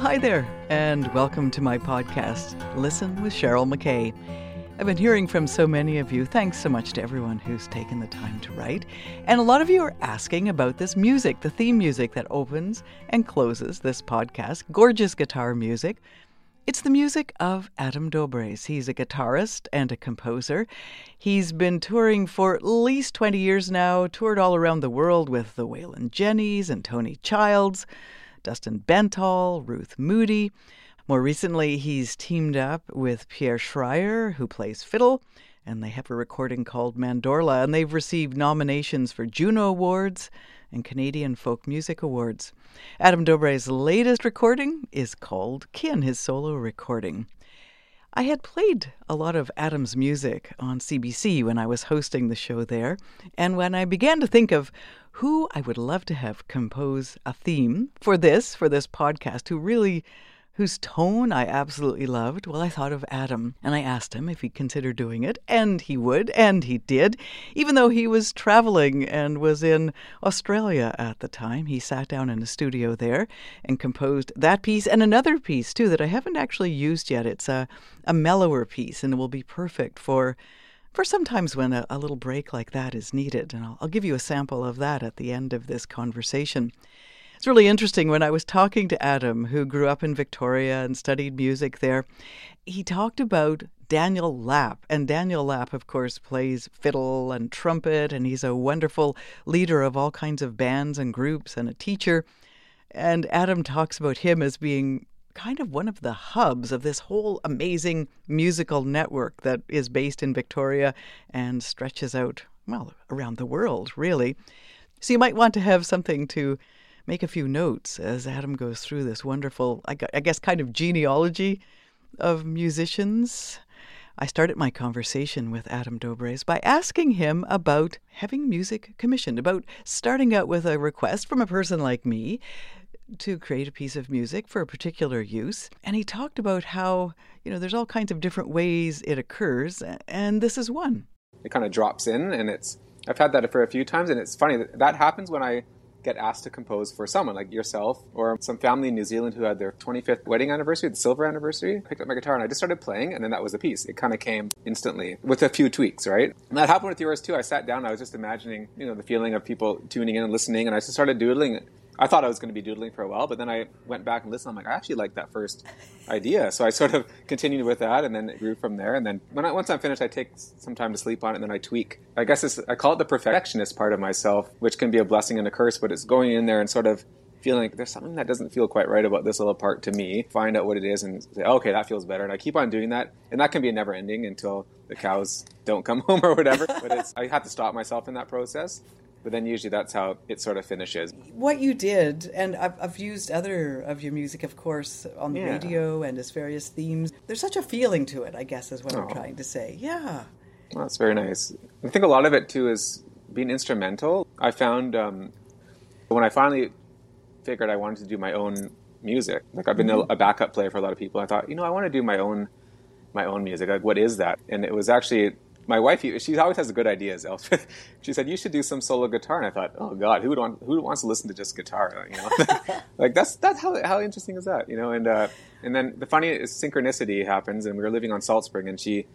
hi there, and welcome to my podcast, Listen with Cheryl MacKay. I've been hearing from so many of you. Thanks so much to everyone who's taken the time to write. And a lot of you are asking about this music, the theme music that opens and closes this podcast. Gorgeous guitar music. It's the music of Adam Dobres. He's a guitarist and a composer. He's been touring for at least 20 years now, toured all around the world with the Wailin' Jennys and Toni Childs, Dustin Bentall, Ruth Moody. More recently, he's teamed up with Pierre Schryer, who plays fiddle, and they have a recording called Mandorla, and they've received nominations for Juno Awards and Canadian Folk Music Awards. Adam Dobres' latest recording is called Kin, his solo recording. I had played a lot of Adam's music on CBC when I was hosting the show there, and when I began to think of who I would love to have compose a theme for this, for this podcast, who really whose tone I absolutely loved, well, I thought of Adam and I asked him if he'd consider doing it, and he would, and he did. Even though he was traveling and was in Australia at the time, he sat down in a studio there and composed that piece and another piece, too, that I haven't actually used yet. It's a, a mellower piece, and it will be perfect for. For sometimes when a, a little break like that is needed, and I'll, I'll give you a sample of that at the end of this conversation. It's really interesting when I was talking to Adam, who grew up in Victoria and studied music there. He talked about Daniel Lapp. And Daniel Lapp, of course, plays fiddle and trumpet, and he's a wonderful leader of all kinds of bands and groups and a teacher. And Adam talks about him as being kind of one of the hubs of this whole amazing musical network that is based in Victoria and stretches out, well, around the world, really. So you might want to have something to make a few notes as Adam goes through this wonderful, I guess, kind of genealogy of musicians. I started my conversation with Adam Dobres by asking him about having music commissioned, about starting out with a request from a person like me to create a piece of music for a particular use. And he talked about how, you know, there's all kinds of different ways it occurs, and this is one. It kind of drops in, and it's, I've had that for a few times, and it's funny that that happens when I get asked to compose for someone like yourself or some family in New Zealand who had their 25th wedding anniversary, the silver anniversary. Picked up my guitar and I just started playing, and then that was the piece. It kind of came instantly with a few tweaks, right? And that happened with yours too. I sat down, I was just imagining, you know, the feeling of people tuning in and listening, and I just started doodling I thought I was going to be doodling for a while, but then I went back and listened. I'm like, I actually like that first idea. So I sort of continued with that, and then it grew from there. And then when I, once I'm finished, I take some time to sleep on it, and then I tweak. I guess I call it the perfectionist part of myself, which can be a blessing and a curse, but it's going in there and sort of feeling like there's something that doesn't feel quite right about this little part to me. Find out what it is and say, okay, that feels better. And I keep on doing that, and that can be a never ending until the cows don't come home or whatever. but I have to stop myself in that process but then usually that's how it sort of finishes. What you did, and I've, I've used other of your music, of course, on the yeah. radio and as various themes. There's such a feeling to it, I guess, is what oh. I'm trying to say. Yeah. Well, that's very nice. I think a lot of it too is being instrumental. I found um, when I finally figured I wanted to do my own music, like I've been mm-hmm. a backup player for a lot of people. I thought, you know, I want to do my own my own music. Like, what is that? And it was actually my wife, she always has good ideas. Elspeth, she said you should do some solo guitar, and I thought, oh God, who would want who wants to listen to just guitar? You know, like that's that's how how interesting is that? You know, and uh, and then the funny synchronicity happens, and we were living on Salt Spring, and she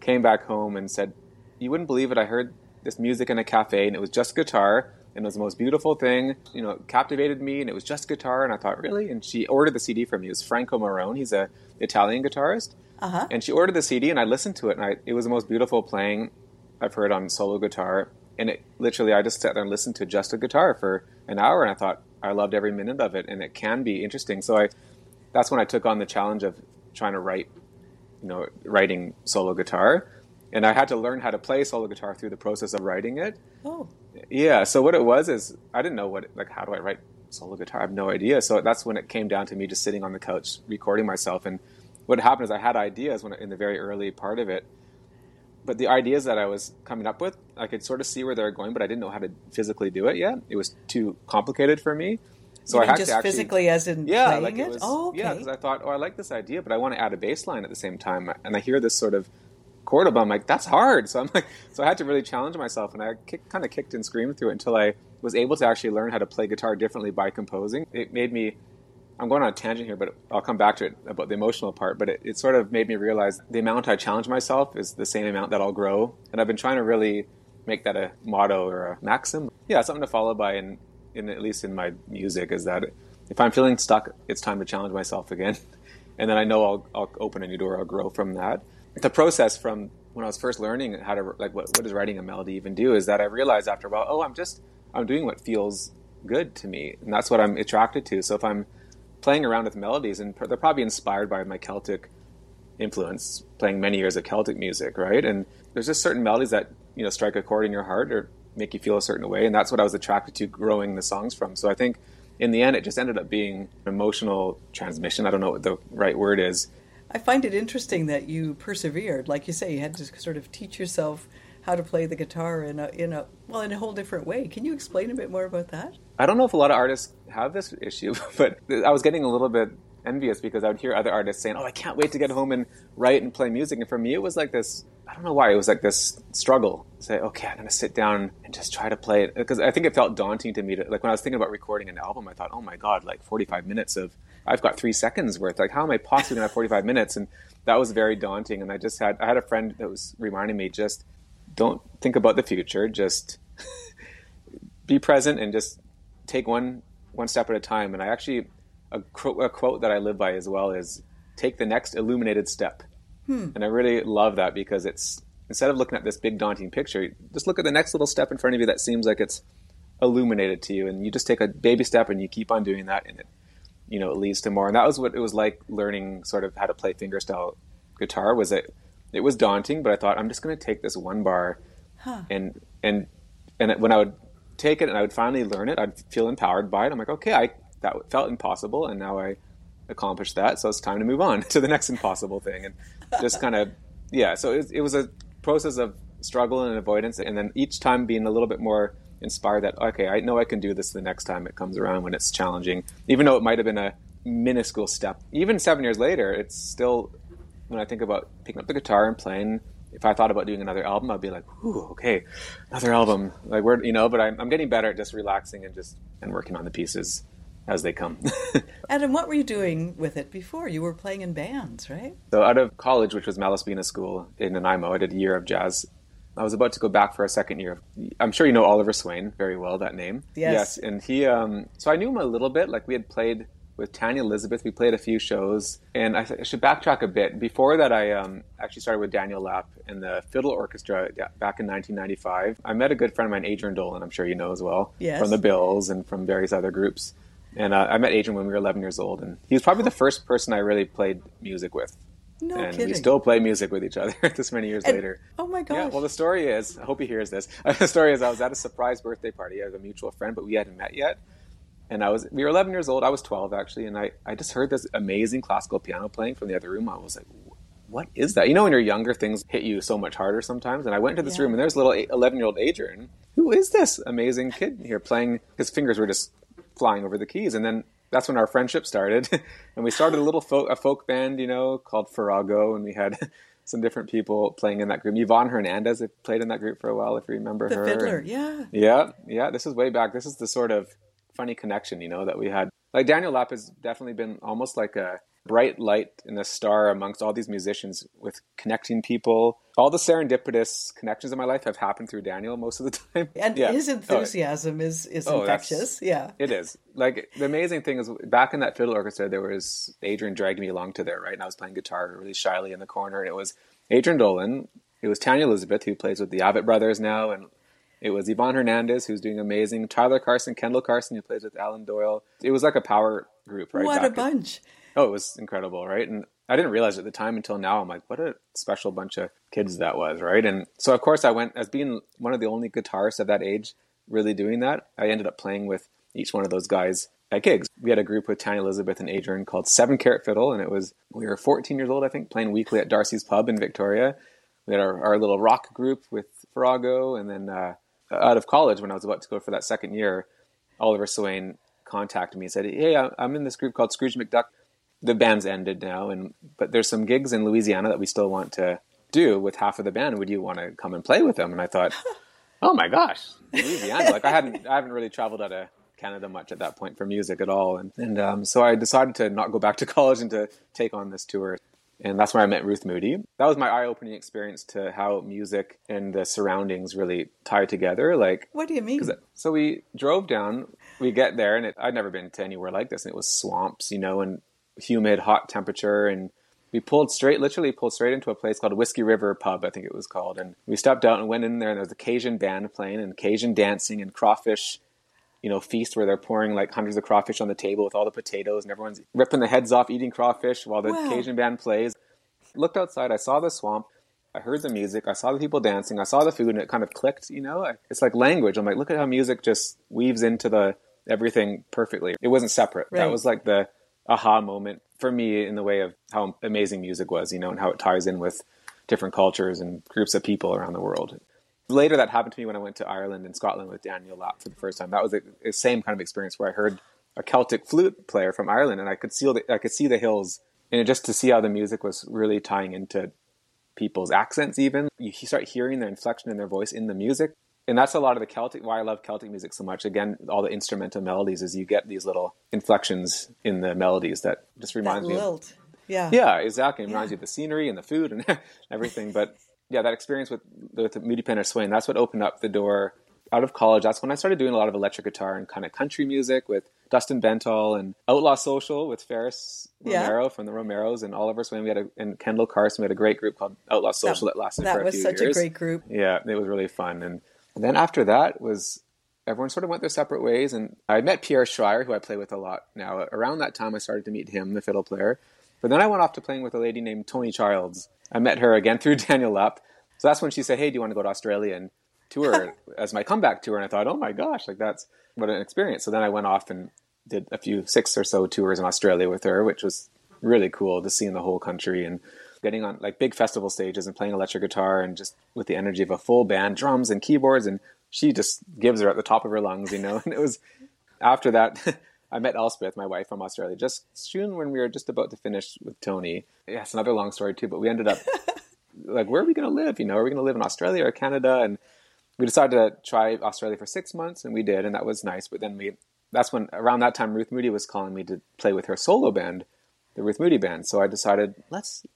came back home and said, you wouldn't believe it. I heard this music in a cafe, and it was just guitar. And it was the most beautiful thing, you know, captivated me, and it was just guitar. And I thought, really? And she ordered the CD from me. It was Franco Morone. He's a Italian guitarist, uh-huh. And she ordered the CD, and I listened to it, and I, it was the most beautiful playing I've heard on solo guitar. And it literally, I just sat there and listened to just a guitar for an hour, and I thought I loved every minute of it, and it can be interesting. So I, that's when I took on the challenge of trying to write, you know, writing solo guitar, and I had to learn how to play solo guitar through the process of writing it. Oh, yeah. So what it was is I didn't know what like how do I write solo guitar? I have no idea. So that's when it came down to me just sitting on the couch recording myself and what happened is I had ideas when in the very early part of it, but the ideas that I was coming up with, I could sort of see where they were going, but I didn't know how to physically do it yet. It was too complicated for me. So I had just to actually, physically, as in yeah, playing like it. it? Was, oh, okay. Yeah, because I thought, oh, I like this idea, but I want to add a bass line at the same time, and I hear this sort of chord above. I'm like, that's hard. So I'm like, so I had to really challenge myself, and I kick, kind of kicked and screamed through it until I was able to actually learn how to play guitar differently by composing. It made me I'm going on a tangent here, but I'll come back to it about the emotional part. But it, it sort of made me realize the amount I challenge myself is the same amount that I'll grow. And I've been trying to really make that a motto or a maxim. Yeah, something to follow by in, in at least in my music is that if I'm feeling stuck, it's time to challenge myself again. And then I know I'll, I'll open a new door, I'll grow from that. The process from when I was first learning how to, like, what, what does writing a melody even do is that I realized after a while, oh, I'm just, I'm doing what feels good to me. And that's what I'm attracted to. So if I'm playing around with melodies, and they're probably inspired by my Celtic influence, playing many years of Celtic music, right? And there's just certain melodies that, you know, strike a chord in your heart or make you feel a certain way. And that's what I was attracted to growing the songs from. So I think in the end, it just ended up being an emotional transmission. I don't know what the right word is. I find it interesting that you persevered. Like you say, you had to sort of teach yourself how to play the guitar in a in a well in a whole different way. Can you explain a bit more about that? I don't know if a lot of artists have this issue, but I was getting a little bit envious because I would hear other artists saying, "Oh, I can't wait to get home and write and play music." And for me, it was like this. I don't know why it was like this struggle. Say, okay, I'm gonna sit down and just try to play it because I think it felt daunting to me. To, like when I was thinking about recording an album, I thought, "Oh my god, like 45 minutes of I've got three seconds worth. Like, how am I possibly gonna have 45 minutes?" And that was very daunting. And I just had I had a friend that was reminding me just don't think about the future. Just be present and just take one one step at a time. And I actually a, a quote that I live by as well is take the next illuminated step. Hmm. And I really love that because it's instead of looking at this big daunting picture, just look at the next little step in front of you that seems like it's illuminated to you, and you just take a baby step and you keep on doing that, and it you know it leads to more. And that was what it was like learning sort of how to play fingerstyle guitar. Was it it was daunting, but I thought I'm just going to take this one bar, huh. and and and when I would take it and I would finally learn it, I'd feel empowered by it. I'm like, okay, I that felt impossible, and now I accomplished that. So it's time to move on to the next impossible thing, and just kind of yeah. So it, it was a process of struggle and avoidance, and then each time being a little bit more inspired that okay, I know I can do this the next time it comes around when it's challenging, even though it might have been a minuscule step. Even seven years later, it's still when I think about picking up the guitar and playing. If I thought about doing another album, I'd be like, "Ooh, okay, another album." Like we're, you know, but I'm, I'm getting better at just relaxing and just and working on the pieces as they come. Adam, what were you doing with it before? You were playing in bands, right? So out of college, which was Malaspina School in Nanaimo, I did a year of jazz. I was about to go back for a second year. I'm sure you know Oliver Swain very well, that name. Yes. Yes, and he, um, so I knew him a little bit. Like we had played with Tanya Elizabeth. We played a few shows, and I, I should backtrack a bit. Before that, I um, actually started with Daniel Lapp and the fiddle orchestra back in 1995. I met a good friend of mine, Adrian Dolan. I'm sure you know as well, yes. from the Bills and from various other groups. And uh, I met Adrian when we were 11 years old, and he was probably the first person I really played music with. No and kidding. we still play music with each other this many years And- later. oh my gosh. Yeah, well, the story is, I hope he hears this. the story is, I was at a surprise birthday party. I have a mutual friend, but we hadn't met yet. And I was, we were 11 years old. I was 12 actually, and I, I just heard this amazing classical piano playing from the other room. I was like, what is that? You know, when you're younger, things hit you so much harder sometimes. And I went into this Yeah. room, and there's a little 11 year old Adrian. Who is this amazing kid here playing? His fingers were just flying over the keys. And then that's when our friendship started. and we started a little folk, a folk band, you know, called Farago, and we had some different people playing in that group. Yvonne Hernandez played in that group for a while, if you remember the her. fiddler, yeah. Yeah, yeah. This is way back. This is the sort of funny connection, you know, that we had. Like Daniel Lapp has definitely been almost like a bright light and a star amongst all these musicians with connecting people. All the serendipitous connections in my life have happened through Daniel most of the time. And Yeah. his Oh, enthusiasm is, is Oh, infectious. Yeah. it is. Like the amazing thing is back in that fiddle orchestra there was Adrian dragged me along to there, right? And I was playing guitar really shyly in the corner and it was Adrian Dolan, it was Tanya Elizabeth who plays with the Abbott brothers now and it was Yvonne Hernandez who's doing amazing, Tyler Carson, Kendel Carson who plays with Alan Doyle. It was like a power group, right? what a bunch. Oh, it was incredible, right? And I didn't realize at the time until now. I'm like, what a special bunch of kids that was, right? And so, of course, I went as being one of the only guitarists at that age really doing that. I ended up playing with each one of those guys at gigs. We had a group with Tanya Elizabeth and Adrian called Seven Carat Fiddle, and it was we were 14 years old, I think, playing weekly at Darcy's Pub in Victoria. We had our, our little rock group with Farago, and then uh, out of college, when I was about to go for that second year, Oliver Swain contacted me and said, "Hey, I'm in this group called Scrüj MacDuhk. The band's ended now, and but there's some gigs in Louisiana that we still want to do with half of the band. Would you want to come and play with them?" And I thought, "Oh my gosh, Louisiana! like I hadn't, I haven't really traveled out of Canada much at that point for music at all. And, and um, so I decided to not go back to college and to take on this tour. And that's where I met Ruth Moody. That was my eye opening experience to how music and the surroundings really tie together. Like, what do you mean? So we drove down, we get there, and it, I'd never been to anywhere like this. And it was swamps, you know, and humid, hot temperature. And we pulled straight, literally pulled straight into a place called Whiskey River Pub, I think it was called. And we stepped out and went in there, and there was a Cajun band playing and Cajun dancing and crawfish you know, feast where they're pouring like hundreds of crawfish on the table with all the potatoes and everyone's ripping the heads off eating crawfish while the wow. Cajun band plays. Looked outside, I saw the swamp, I heard the music, I saw the people dancing, I saw the food, and it kind of clicked. You know, it's like language. I'm like, look at how music just weaves into the everything perfectly. It wasn't separate. Right. That was like the aha moment for me in the way of how amazing music was. You know, and how it ties in with different cultures and groups of people around the world later that happened to me when I went to Ireland and Scotland with Daniel Lapp for the first time. That was the same kind of experience where I heard a Celtic flute player from Ireland and I could see the, I could see the hills and just to see how the music was really tying into people's accents even you start hearing their inflection in their voice in the music and that's a lot of the celtic why i love celtic music so much again all the instrumental melodies is you get these little inflections in the melodies that just reminds that me lilt. of yeah yeah exactly it reminds yeah. you of the scenery and the food and everything but yeah, that experience with with Moody Penner Swain, that's what opened up the door out of college. That's when I started doing a lot of electric guitar and kind of country music with Dustin Bentall and Outlaw Social with Ferris Romero yeah. from the Romeros and Oliver Swain. We had a, and Kendel Carson. We had a great group called Outlaw Social that, that lasted that for a few years. That was such a great group. Yeah, it was really fun. And, and then after that was everyone sort of went their separate ways. And I met Pierre Schryer, who I play with a lot now. Around that time, I started to meet him, the fiddle player. But then I went off to playing with a lady named Toni Childs. I met her again through Daniel Lapp. So that's when she said, "Hey, do you want to go to Australia and tour as my comeback tour?" And I thought, "Oh my gosh, like that's what an experience!" So then I went off and did a few six or so tours in Australia with her, which was really cool to see in the whole country and getting on like big festival stages and playing electric guitar and just with the energy of a full band, drums and keyboards, and she just gives her at the top of her lungs, you know. And it was after that. I met Elspeth, my wife from Australia, just soon when we were just about to finish with Toni. Yeah, it's another long story too, but we ended up like where are we going to live? You know, are we going to live in Australia or Canada? And we decided to try Australia for six months, and we did, and that was nice. But then we that's when around that time Ruth Moody was calling me to play with her solo band, the Ruth Moody band. So I decided let's.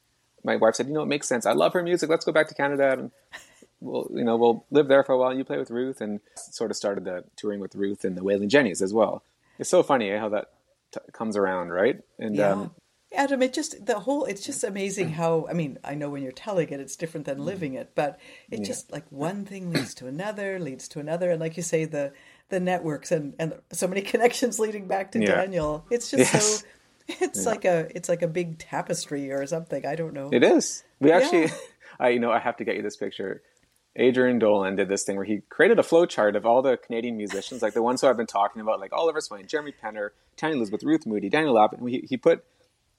My wife said, you know, it makes sense. I love her music. Let's go back to Canada and we'll you know we'll live there for a while. And you play with Ruth, and sort of started the touring with Ruth and the Wailin' Jennys as well. It's so funny eh, how that t- comes around, right? And yeah. um, Adam, it just the whole it's just amazing how I mean, I know when you're telling it it's different than living it, but it yeah. just like one thing leads to another, leads to another, and like you say, the the networks and and so many connections leading back to yeah. Daniel. It's just yes. so it's yeah. like a it's like a big tapestry or something. I don't know. It is. We actually I you know, I have to get you this picture. Adrian Dolan did this thing where he created a flow chart of all the Canadian musicians, like the ones who I've been talking about, like Oliver Swain, Jeremy Penner, Tanya Elizabeth, Ruth Moody, Daniel Lapp, and he, he put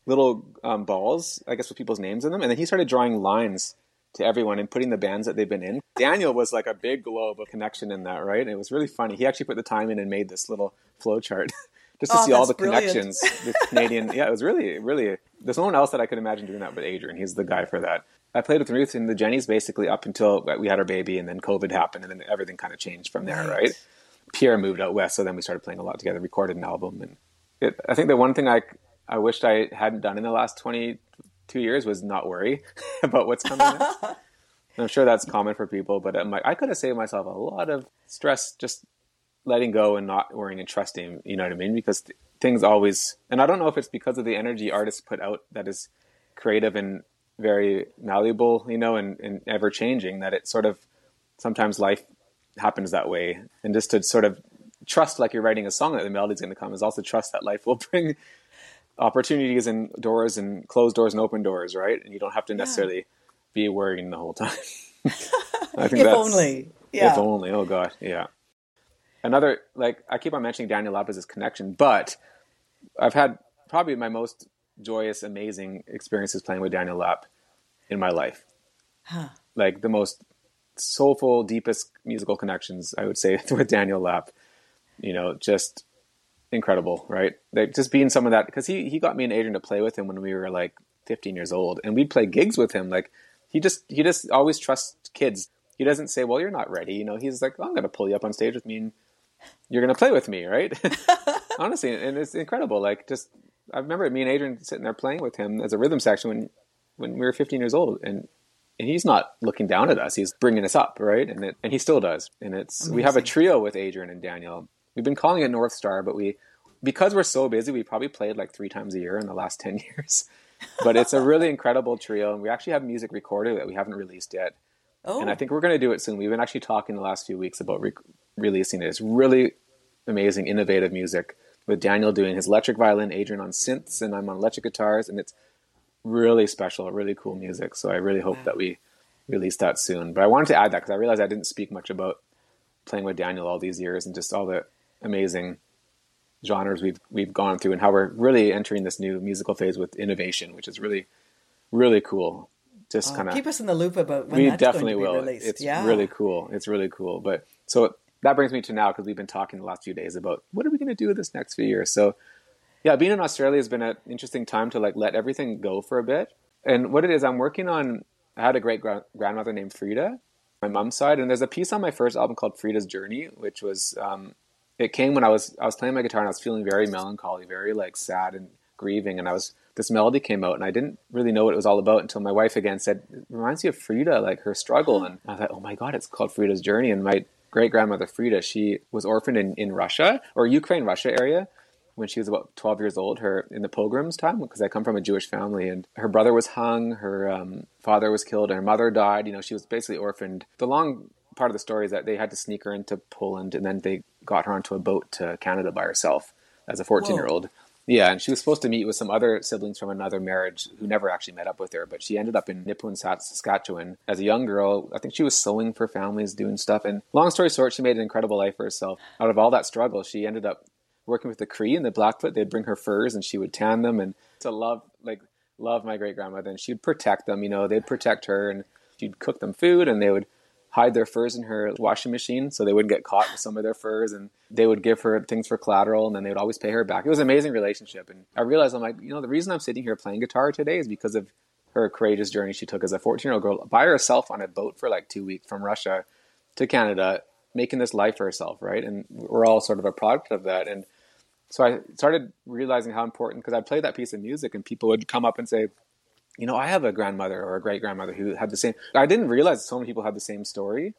little um, balls, I guess, with people's names in them, and then he started drawing lines to everyone and putting the bands that they've been in. Daniel was like a big globe of connection in that, right? And it was really funny. He actually put the time in and made this little flow chart just to oh, see all the brilliant. connections with Canadian. yeah, it was really, really. There's no one else that I could imagine doing that but Adrian. He's the guy for that. I played with Ruth and the Jennies basically up until we had our baby, and then COVID happened, and then everything kind of changed from there, right? right? Pierre moved out west, so then we started playing a lot together, recorded an album, and it, I think the one thing I I wished I hadn't done in the last 22 years was not worry about what's coming next. I'm sure that's common for people, but I'm like, I could have saved myself a lot of stress just letting go and not worrying and trusting, you know what I mean? Because th- things always, and I don't know if it's because of the energy artists put out that is creative and very malleable, you know, and, and ever changing that it sort of sometimes life happens that way. And just to sort of trust like you're writing a song that the melody's going to come is also trust that life will bring opportunities and doors and closed doors and open doors, right? And you don't have to necessarily yeah. be worrying the whole time. I think if only. Yeah. If only. Oh god, yeah. Another like I keep on mentioning Daniel Lapp's connection, but I've had probably my most joyous, amazing experiences playing with Daniel Lapp in my life. Huh. Like the most soulful, deepest musical connections, I would say, with Daniel Lapp. You know, just incredible, right? Like just being some of that because he he got me and Adrian to play with him when we were like 15 years old, and we'd play gigs with him. Like he just he just always trusts kids. He doesn't say, "Well, you're not ready." You know, he's like, "I'm going to pull you up on stage with me and you're going to play with me, right? Honestly, and it's incredible. Like just I remember me and Adrian sitting there playing with him as a rhythm section when when we were 15 years old, and and he's not looking down at us; he's bringing us up, right? And it, and he still does. And it's Amazing. we have a trio with Adrian and Daniel. We've been calling it North Star, but we because we're so busy, we probably played like three times a year in the last 10 years. but it's a really incredible trio, and we actually have music recorded that we haven't released yet. Oh. And I oh. think we're going to do it soon. We've been actually talking the last few weeks about re- releasing it. It's really amazing, innovative music with Daniel doing his electric violin, Adrian on synths, and I'm on electric guitars, and it's really special, really cool music. So I really hope wow. that we release that soon. But I wanted to add that because I realized I didn't speak much about playing with Daniel all these years and just all the amazing genres we've we've gone through and how we're really entering this new musical phase with innovation, which is really really cool. Just oh, kind of keep us in the loop about when we that's definitely going to be will. Released. It's yeah. really cool. It's really cool. But so that brings me to now because we've been talking the last few days about what are we going to do this next few years. So yeah, being in Australia has been an interesting time to like let everything go for a bit. And what it is, I'm working on. I had a great gra- grandmother named Frida, my mom's side, and there's a piece on my first album called Frida's Journey, which was um, it came when I was I was playing my guitar and I was feeling very melancholy, very like sad and grieving, and I was this melody came out and I didn't really know what it was all about until my wife again said it reminds me of Frida, like her struggle, and I thought, oh my god, it's called Frida's Journey, and my great grandmother Frida, she was orphaned in, in Russia or Ukraine, Russia area when she was about 12 years old, her in the pogroms time, because I come from a Jewish family, and her brother was hung, her um, father was killed, and her mother died. You know, she was basically orphaned. The long part of the story is that they had to sneak her into Poland, and then they got her onto a boat to Canada by herself as a 14 year old. Yeah, and she was supposed to meet with some other siblings from another marriage who never actually met up with her, but she ended up in Nipawin, Saskatchewan as a young girl. I think she was sewing for families, doing stuff. And long story short, she made an incredible life for herself. Out of all that struggle, she ended up working with the Cree and the Blackfoot. They'd bring her furs and she would tan them and to love, like, love my great grandmother. And she'd protect them, you know, they'd protect her and she'd cook them food and they would hide their furs in her washing machine so they wouldn't get caught with some of their furs and they would give her things for collateral and then they would always pay her back. It was an amazing relationship. And I realized I'm like, you know, the reason I'm sitting here playing guitar today is because of her courageous journey she took as a 14 year old girl by herself on a boat for like two weeks from Russia to Canada, making this life for herself, right? And we're all sort of a product of that. And so I started realizing how important, because I played that piece of music and people would come up and say, you know, I have a grandmother or a great grandmother who had the same. I didn't realize so many people had the same story.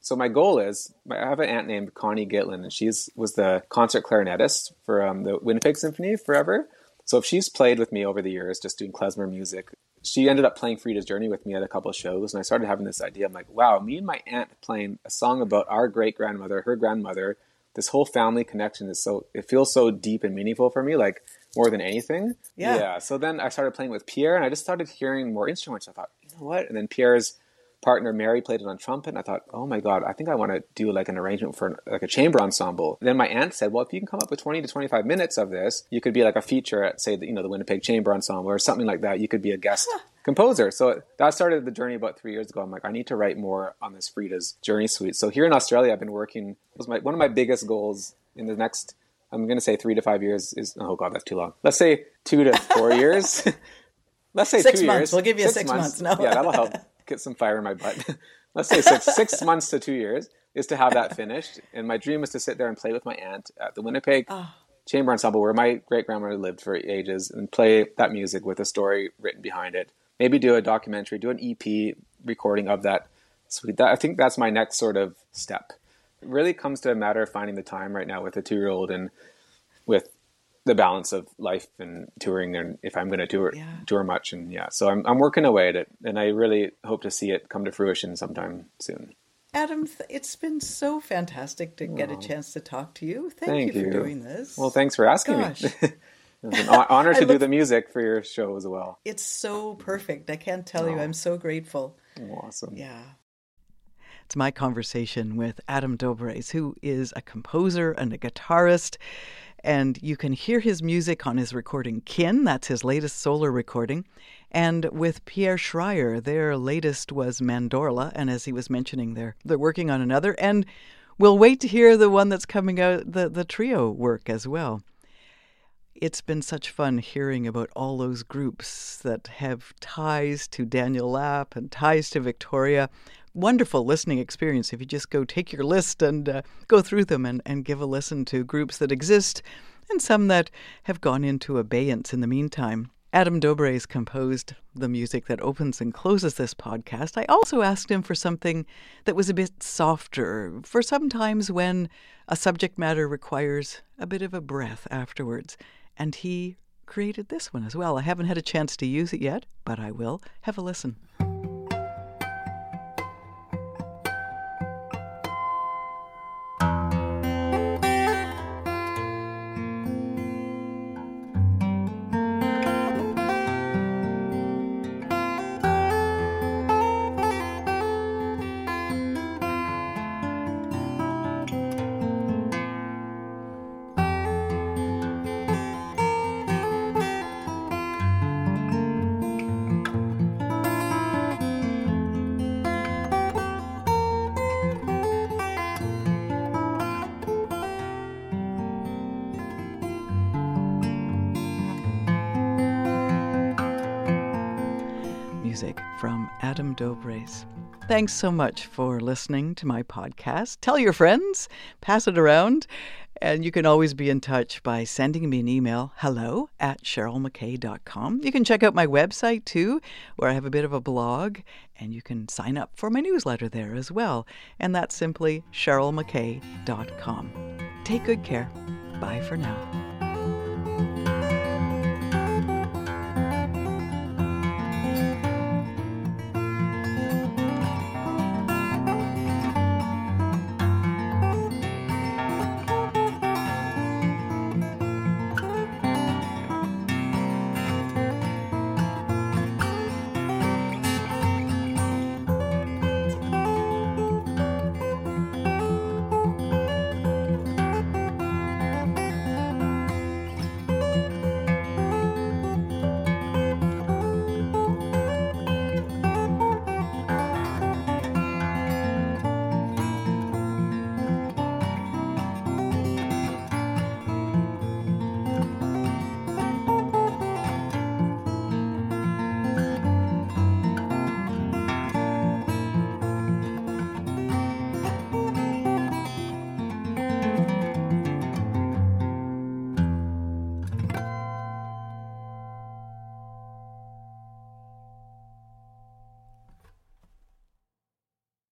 So my goal is, I have an aunt named Connie Gitlin, and she's was the concert clarinetist for um, the Winnipeg Symphony forever. So if she's played with me over the years, just doing klezmer music, she ended up playing Frida's Journey with me at a couple of shows, and I started having this idea. I'm like, wow, me and my aunt playing a song about our great grandmother, her grandmother. This whole family connection is so it feels so deep and meaningful for me. Like more than anything. Yeah. Yeah. So then I started playing with Pierre, and I just started hearing more instruments. I thought, you know what? And then Pierre's partner Mary played it on trumpet. And I thought, oh my god, I think I want to do like an arrangement for like a chamber ensemble. Then my aunt said, well, if you can come up with twenty to twenty five minutes of this, you could be like a feature at say the, you know the Winnipeg Chamber Ensemble or something like that. You could be a guest. composer. So that started the journey about three years ago. I'm like, I need to write more on this Frida's Journey Suite. So here in Australia, I've been working. It was my one of my biggest goals in the next I'm going to say three to five years is, oh God, that's too long. Let's say two to four years. Let's say six two months. Years. We'll give you six, six months. months. No. yeah, that'll help get some fire in my butt. Let's say six, six months to two years is to have that finished. And my dream is to sit there and play with my aunt at the Winnipeg oh. Chamber Ensemble, where my great grandmother lived for ages, and play that music with a story written behind it. Maybe do a documentary, do an EP recording of that suite. That, I think that's my next sort of step. Really comes to a matter of finding the time right now with a two year old and with the balance of life and touring and if I'm going to tour yeah. tour much and yeah so I'm I'm working away at it and I really hope to see it come to fruition sometime soon. Adam, it's been so fantastic to get a chance to talk to you. Thank, Thank you, you, for doing this. Well, thanks for asking Gosh. me. it was an honor to look, do the music for your show as well. It's so perfect. I can't tell oh. you. I'm so grateful. Awesome. Yeah. It's my conversation with Adam Dobres, who is a composer and a guitarist. And you can hear his music on his recording Kin, that's his latest solo recording. And with Pierre Schryer, their latest was Mandorla. And as he was mentioning, they're, they're working on another. And we'll wait to hear the one that's coming out, the, the trio work as well it's been such fun hearing about all those groups that have ties to Daniel Lapp and ties to Victoria. Wonderful listening experience if you just go take your list and uh, go through them and, and give a listen to groups that exist and some that have gone into abeyance in the meantime. Adam Dobres composed the music that opens and closes this podcast. I also asked him for something that was a bit softer, for sometimes when a subject matter requires a bit of a breath afterwards. And he created this one as well. I haven't had a chance to use it yet, but I will. Have a listen. Music from Adam Dobres. Thanks so much for listening to my podcast. Tell your friends, pass it around, and you can always be in touch by sending me an email, hello at cherylmackay.com. You can check out my website too, where I have a bit of a blog, and you can sign up for my newsletter there as well. And that's simply cherylmackay.com. Take good care. Bye for now.